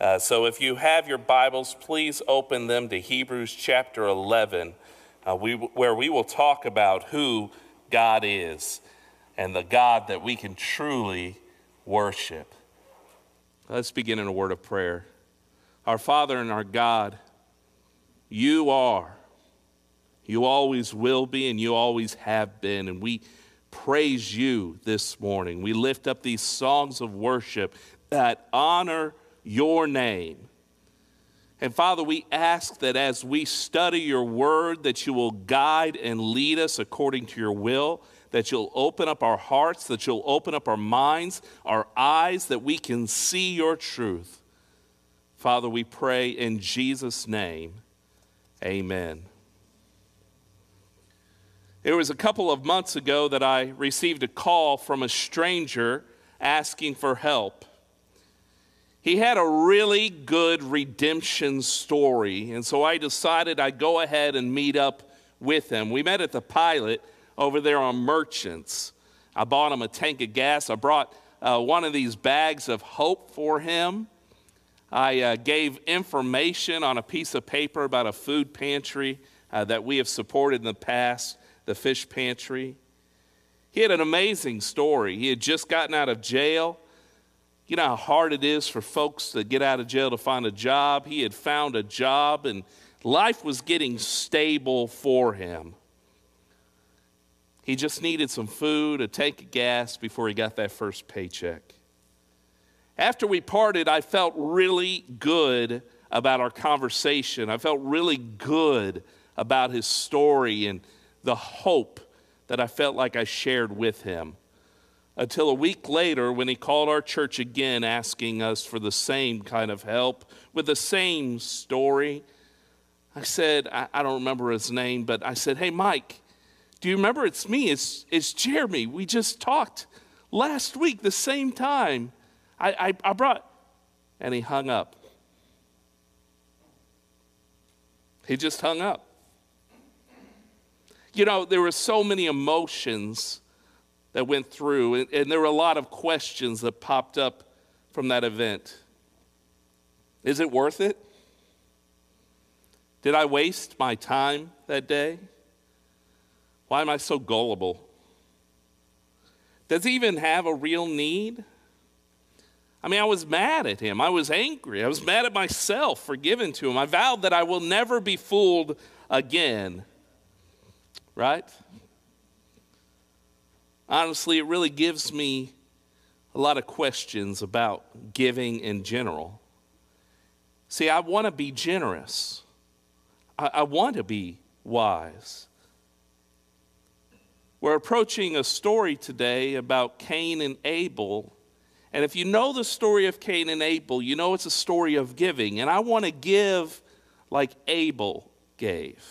Uh, so if you have your Bibles, please open them to Hebrews chapter 11, uh, we, where we will talk about who God is and the God that we can truly worship. Let's begin in a word of prayer. Our Father and our God, you are, you always will be, and you always have been, and we praise you this morning. We lift up these songs of worship that honor your name. And Father, we ask that as we study your word, that you will guide and lead us according to your will, that you'll open up our hearts, that you'll open up our minds, our eyes, that we can see your truth. Father, we pray in Jesus' name, amen. It was a couple of months ago that I received a call from a stranger asking for help. He had a really good redemption story, and so I decided I'd go ahead and meet up with him. We met at the pilot over there on Merchants. I bought him a tank of gas. I brought uh, one of these bags of hope for him. I uh, gave information on a piece of paper about a food pantry uh, that we have supported in the past, the fish pantry. He had an amazing story. He had just gotten out of jail. You know how hard it is for folks to get out of jail to find a job? He had found a job and life was getting stable for him. He just needed some food, a tank of gas before he got that first paycheck. After we parted, I felt really good about our conversation. I felt really good about his story and the hope that I felt like I shared with him until a week later when he called our church again asking us for the same kind of help with the same story. I said, I, I, don't remember his name, but I said, Hey, Mike, do you remember it's me? It's, it's Jeremy. We just talked last week, the same time. I, I, I brought, and he hung up. He just hung up. You know, there were so many emotions that went through, and, and there were a lot of questions that popped up from that event. Is it worth it? Did I waste my time that day? Why am I so gullible? Does he even have a real need? I mean, I was mad at him. I was angry. I was mad at myself for giving to him. I vowed that I will never be fooled again. Right? Honestly, it really gives me a lot of questions about giving in general. See, I want to be generous, I, I want to be wise. We're approaching a story today about Cain and Abel. And if you know the story of Cain and Abel, you know it's a story of giving. And I want to give like Abel gave.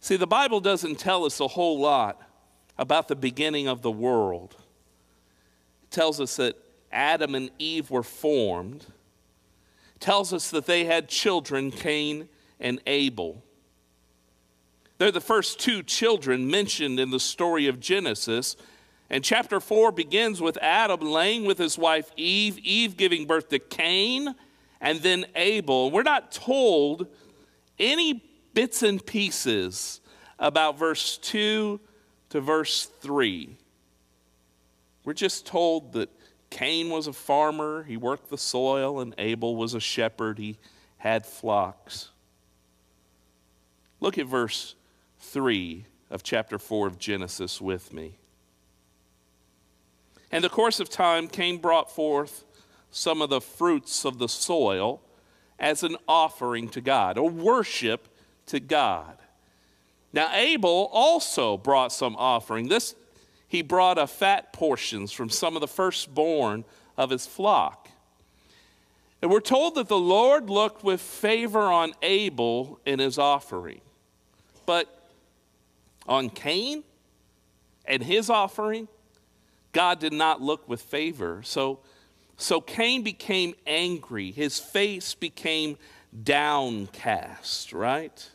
See, the Bible doesn't tell us a whole lot about the beginning of the world. It tells us that Adam and Eve were formed. It tells us that they had children, Cain and Abel. They're the first two children mentioned in the story of Genesis. And chapter 4 begins with Adam laying with his wife Eve, Eve giving birth to Cain, and then Abel. We're not told any bits and pieces about verse 2 to verse 3, we're just told that Cain was a farmer, he worked the soil, and Abel was a shepherd, he had flocks. Look at verse 3 of chapter 4 of Genesis with me. In the course of time, Cain brought forth some of the fruits of the soil as an offering to God, a worship to God. Now, Abel also brought some offering. This, he brought a fat portions from some of the firstborn of his flock. And we're told that the Lord looked with favor on Abel in his offering. But on Cain and his offering, God did not look with favor. So, so Cain became angry. His face became downcast, right?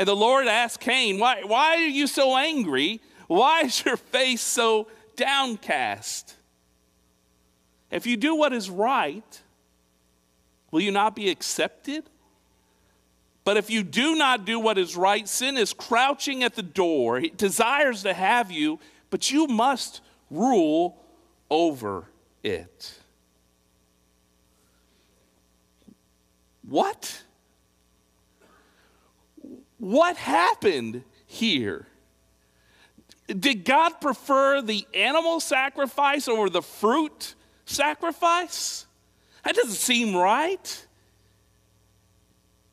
And the Lord asked Cain, why, why are you so angry? Why is your face so downcast? If you do what is right, will you not be accepted? But if you do not do what is right, sin is crouching at the door. It desires to have you, but you must rule over it. What? What happened here? Did God prefer the animal sacrifice over the fruit sacrifice? That doesn't seem right.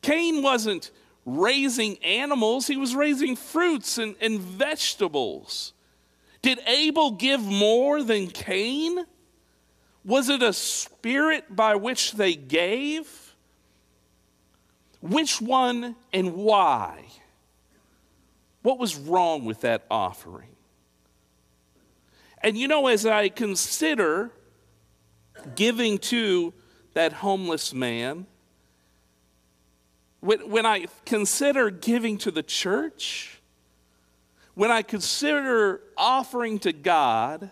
Cain wasn't raising animals, he was raising fruits and, and vegetables. Did Abel give more than Cain? Was it a spirit by which they gave? Which one and why? What was wrong with that offering? And you know, as I consider giving to that homeless man, when, when I consider giving to the church, when I consider offering to God,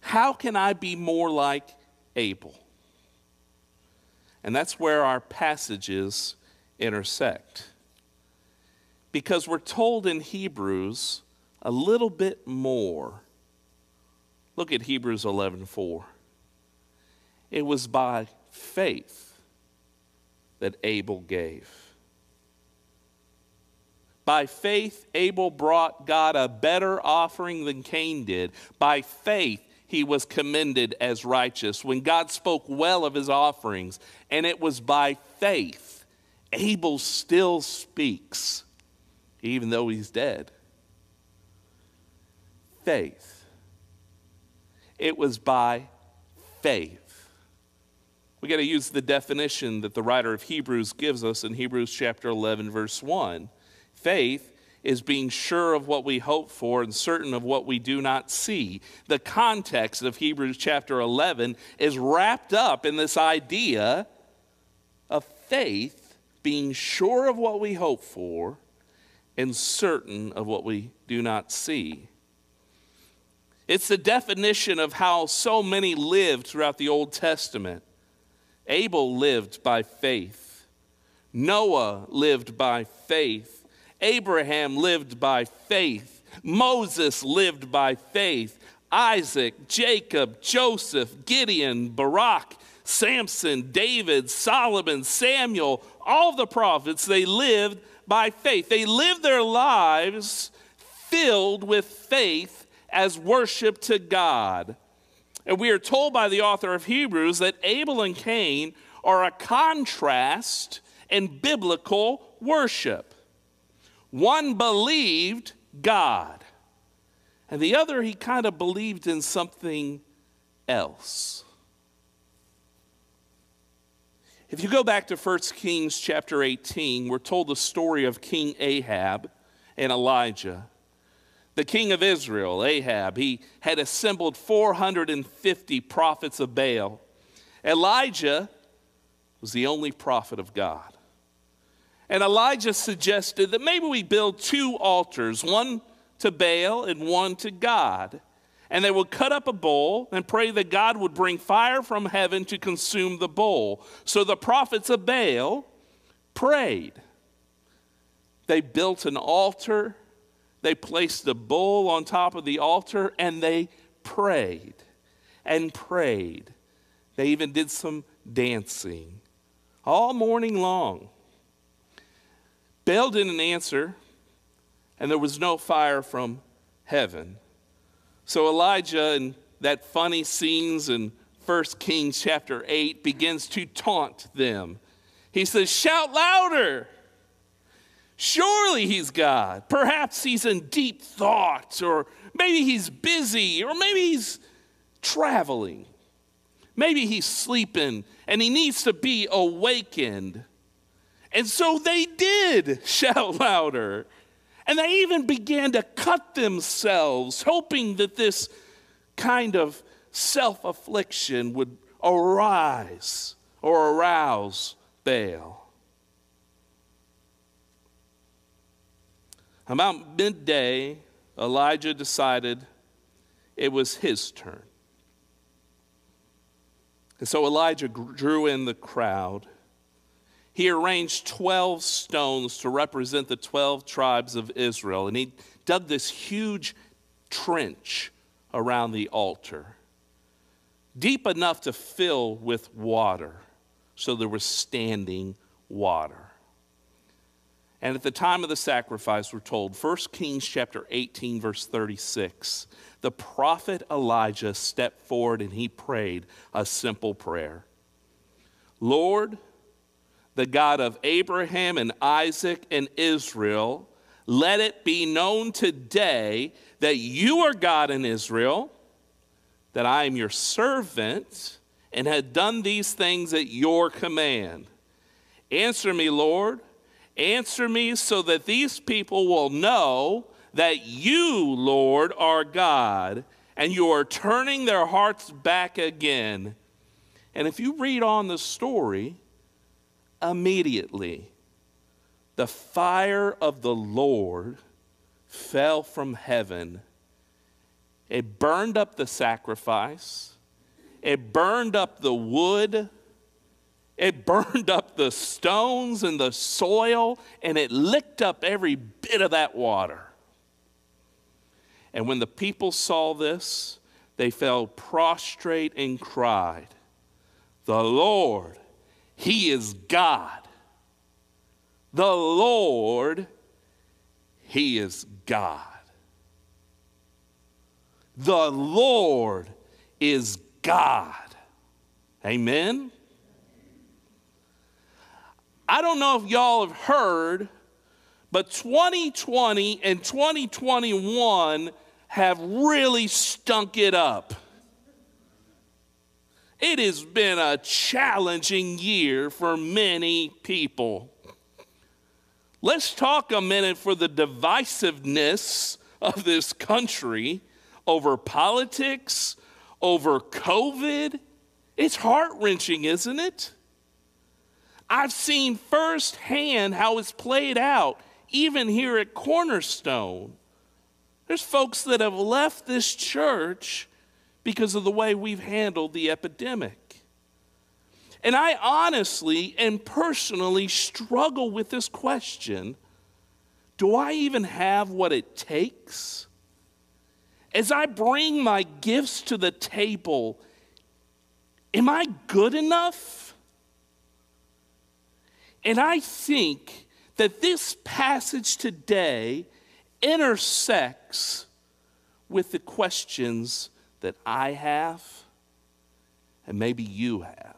how can I be more like Abel? And that's where our passages intersect. Because we're told in Hebrews a little bit more. Look at Hebrews 11:4. It was by faith that Abel gave. By faith, Abel brought God a better offering than Cain did. By faith, he was commended as righteous when God spoke well of his offerings. And it was by faith Abel still speaks, even though he's dead. Faith. It was by faith. We got to use the definition that the writer of Hebrews gives us in Hebrews chapter 11, verse 1. Faith is being sure of what we hope for and certain of what we do not see. The context of Hebrews chapter 11 is wrapped up in this idea of faith being sure of what we hope for and certain of what we do not see. It's the definition of how so many lived throughout the Old Testament. Abel lived by faith. Noah lived by faith. Abraham lived by faith. Moses lived by faith. Isaac, Jacob, Joseph, Gideon, Barak, Samson, David, Solomon, Samuel, all the prophets, they lived by faith. They lived their lives filled with faith as worship to God. And we are told by the author of Hebrews that Abel and Cain are a contrast in biblical worship. One believed God, and the other, he kind of believed in something else. If you go back to 1 Kings chapter 18, we're told the story of King Ahab and Elijah. The king of Israel, Ahab, he had assembled 450 prophets of Baal. Elijah was the only prophet of God. And Elijah suggested that maybe we build two altars, one to Baal and one to God. And they would cut up a bowl and pray that God would bring fire from heaven to consume the bowl. So the prophets of Baal prayed. They built an altar, they placed the bowl on top of the altar, and they prayed and prayed. They even did some dancing all morning long. Baal didn't answer, and there was no fire from heaven. So Elijah, in that funny scenes in 1 Kings chapter 8, begins to taunt them. He says, Shout louder! Surely he's God. Perhaps he's in deep thought, or maybe he's busy, or maybe he's traveling. Maybe he's sleeping and he needs to be awakened. And so they did shout louder. And they even began to cut themselves, hoping that this kind of self affliction would arise or arouse Baal. About midday, Elijah decided it was his turn. And so Elijah drew in the crowd. He arranged 12 stones to represent the 12 tribes of Israel, and he dug this huge trench around the altar, deep enough to fill with water, so there was standing water. And at the time of the sacrifice, we're told, 1 Kings chapter 18, verse 36, the prophet Elijah stepped forward and he prayed a simple prayer Lord, the God of Abraham and Isaac and Israel, let it be known today that you are God in Israel, that I am your servant, and had done these things at your command. Answer me, Lord Answer me so that these people will know that you, Lord, are God, and you are turning their hearts back again. And if you read on the story, immediately the fire of the Lord fell from heaven. It burned up the sacrifice, it burned up the wood it burned up the stones and the soil, and it licked up every bit of that water. And when the people saw this, they fell prostrate and cried, The Lord, He is God. The Lord, He is God. The Lord is God. Amen. I don't know if y'all have heard, but 2020 and 2021 have really stunk it up. It has been a challenging year for many people. Let's talk a minute for the divisiveness of this country over politics, over COVID. It's heart wrenching, isn't it? I've seen firsthand how it's played out, even here at Cornerstone. There's folks that have left this church because of the way we've handled the epidemic. And I honestly and personally struggle with this question Do I even have what it takes? As I bring my gifts to the table, am I good enough? And I think that this passage today intersects with the questions that I have and maybe you have.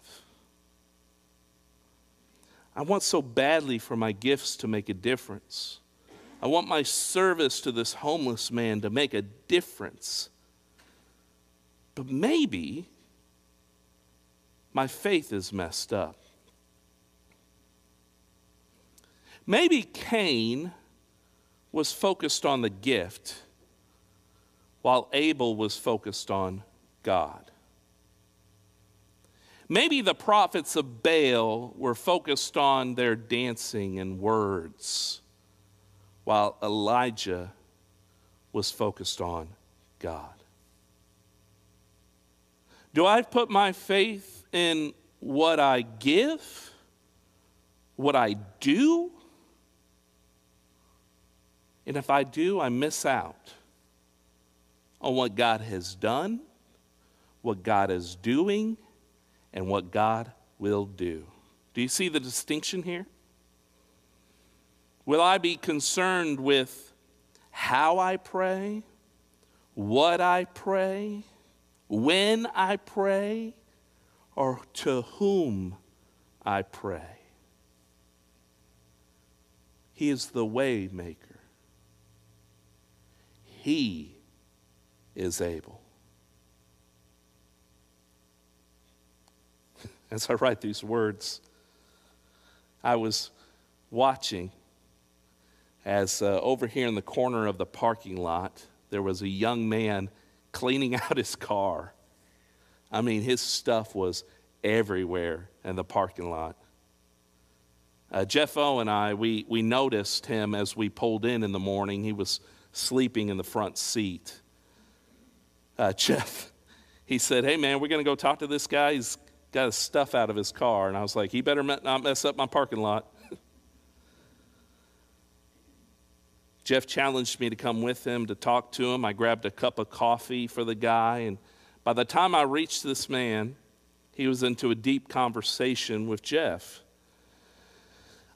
I want so badly for my gifts to make a difference. I want my service to this homeless man to make a difference. But maybe my faith is messed up. Maybe Cain was focused on the gift while Abel was focused on God. Maybe the prophets of Baal were focused on their dancing and words while Elijah was focused on God. Do I put my faith in what I give, what I do, and if I do, I miss out on what God has done, what God is doing, and what God will do. Do you see the distinction here? Will I be concerned with how I pray, what I pray, when I pray, or to whom I pray? He is the way maker. He is able. As I write these words, I was watching as uh, over here in the corner of the parking lot, there was a young man cleaning out his car. I mean, his stuff was everywhere in the parking lot. Uh, Jeff O and I, we, we noticed him as we pulled in in the morning. He was sleeping in the front seat. Uh, Jeff, he said, Hey, man, we're going to go talk to this guy. He's got his stuff out of his car, and I was like, he better not mess up my parking lot. Jeff challenged me to come with him to talk to him. I grabbed a cup of coffee for the guy, and by the time I reached this man, he was into a deep conversation with Jeff.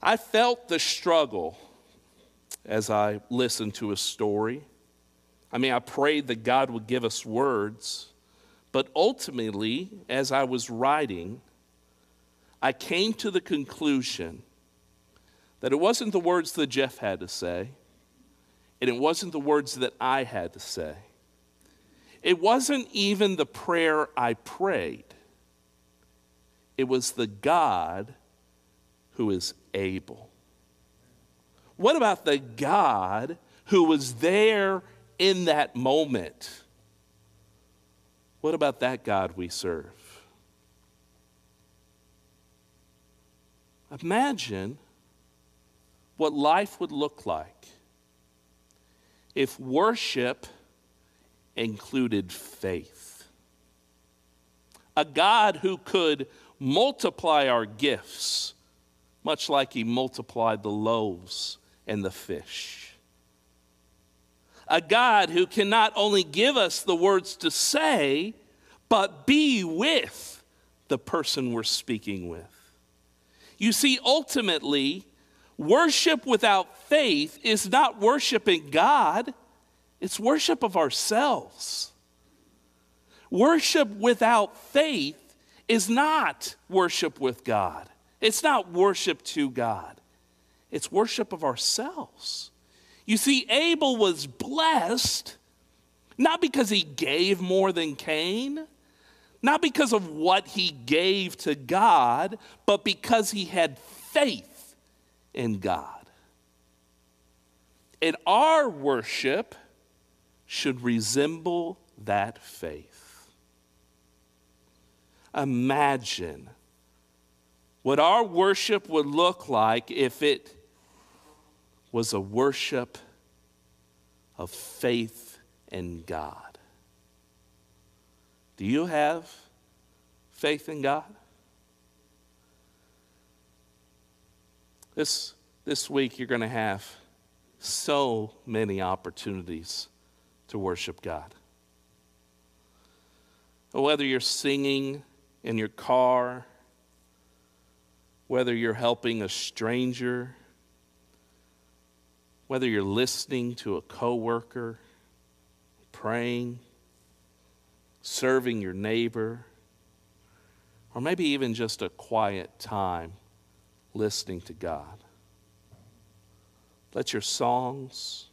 I felt the struggle as I listened to his story. I mean, I prayed that God would give us words, but ultimately, as I was writing, I came to the conclusion that it wasn't the words that Jeff had to say, and it wasn't the words that I had to say. It wasn't even the prayer I prayed, it was the God who is able. What about the God who was there in that moment? What about that God we serve? Imagine what life would look like if worship included faith. A God who could multiply our gifts, much like He multiplied the loaves and the fish. A God who can not only give us the words to say, but be with the person we're speaking with. You see, ultimately, worship without faith is not worshiping God, it's worship of ourselves. Worship without faith is not worship with God, it's not worship to God. It's worship of ourselves. You see, Abel was blessed not because he gave more than Cain, not because of what he gave to God, but because he had faith in God. And our worship should resemble that faith. Imagine what our worship would look like if it was a worship of faith in God. Do you have faith in God? This, this week, you're going to have so many opportunities to worship God. Whether you're singing in your car, whether you're helping a stranger, whether you're listening to a coworker, praying, serving your neighbor, or maybe even just a quiet time listening to God. Let your songs,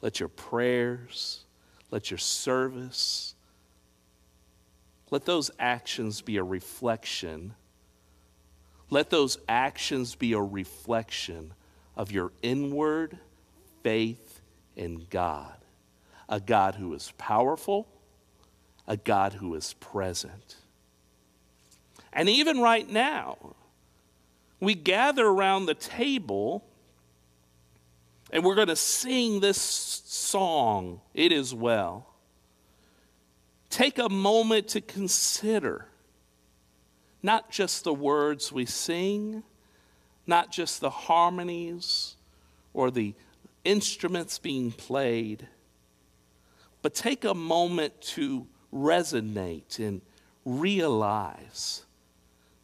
let your prayers, let your service, let those actions be a reflection. Let those actions be a reflection of your inward faith in God, a God who is powerful, a God who is present. And even right now, we gather around the table and we're going to sing this song, It Is Well. Take a moment to consider not just the words we sing, not just the harmonies or the instruments being played, but take a moment to resonate and realize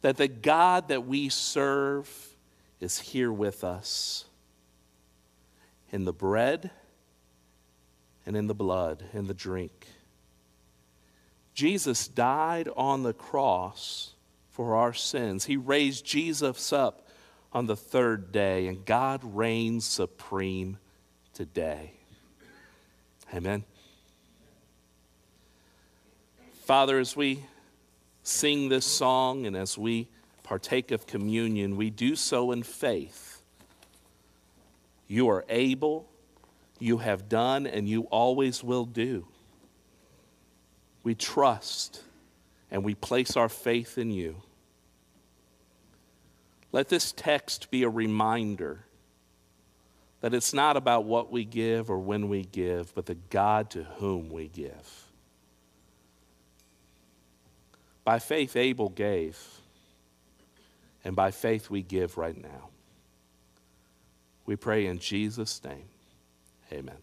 that the God that we serve is here with us in the bread and in the blood and the drink. Jesus died on the cross for our sins. He raised Jesus up on the third day, and God reigns supreme today. Amen. Father, as we sing this song and as we partake of communion, we do so in faith. You are able, you have done, and you always will do. We trust and we place our faith in you. Let this text be a reminder that it's not about what we give or when we give, but the God to whom we give. By faith, Abel gave, and by faith, we give right now. We pray in Jesus' name. Amen.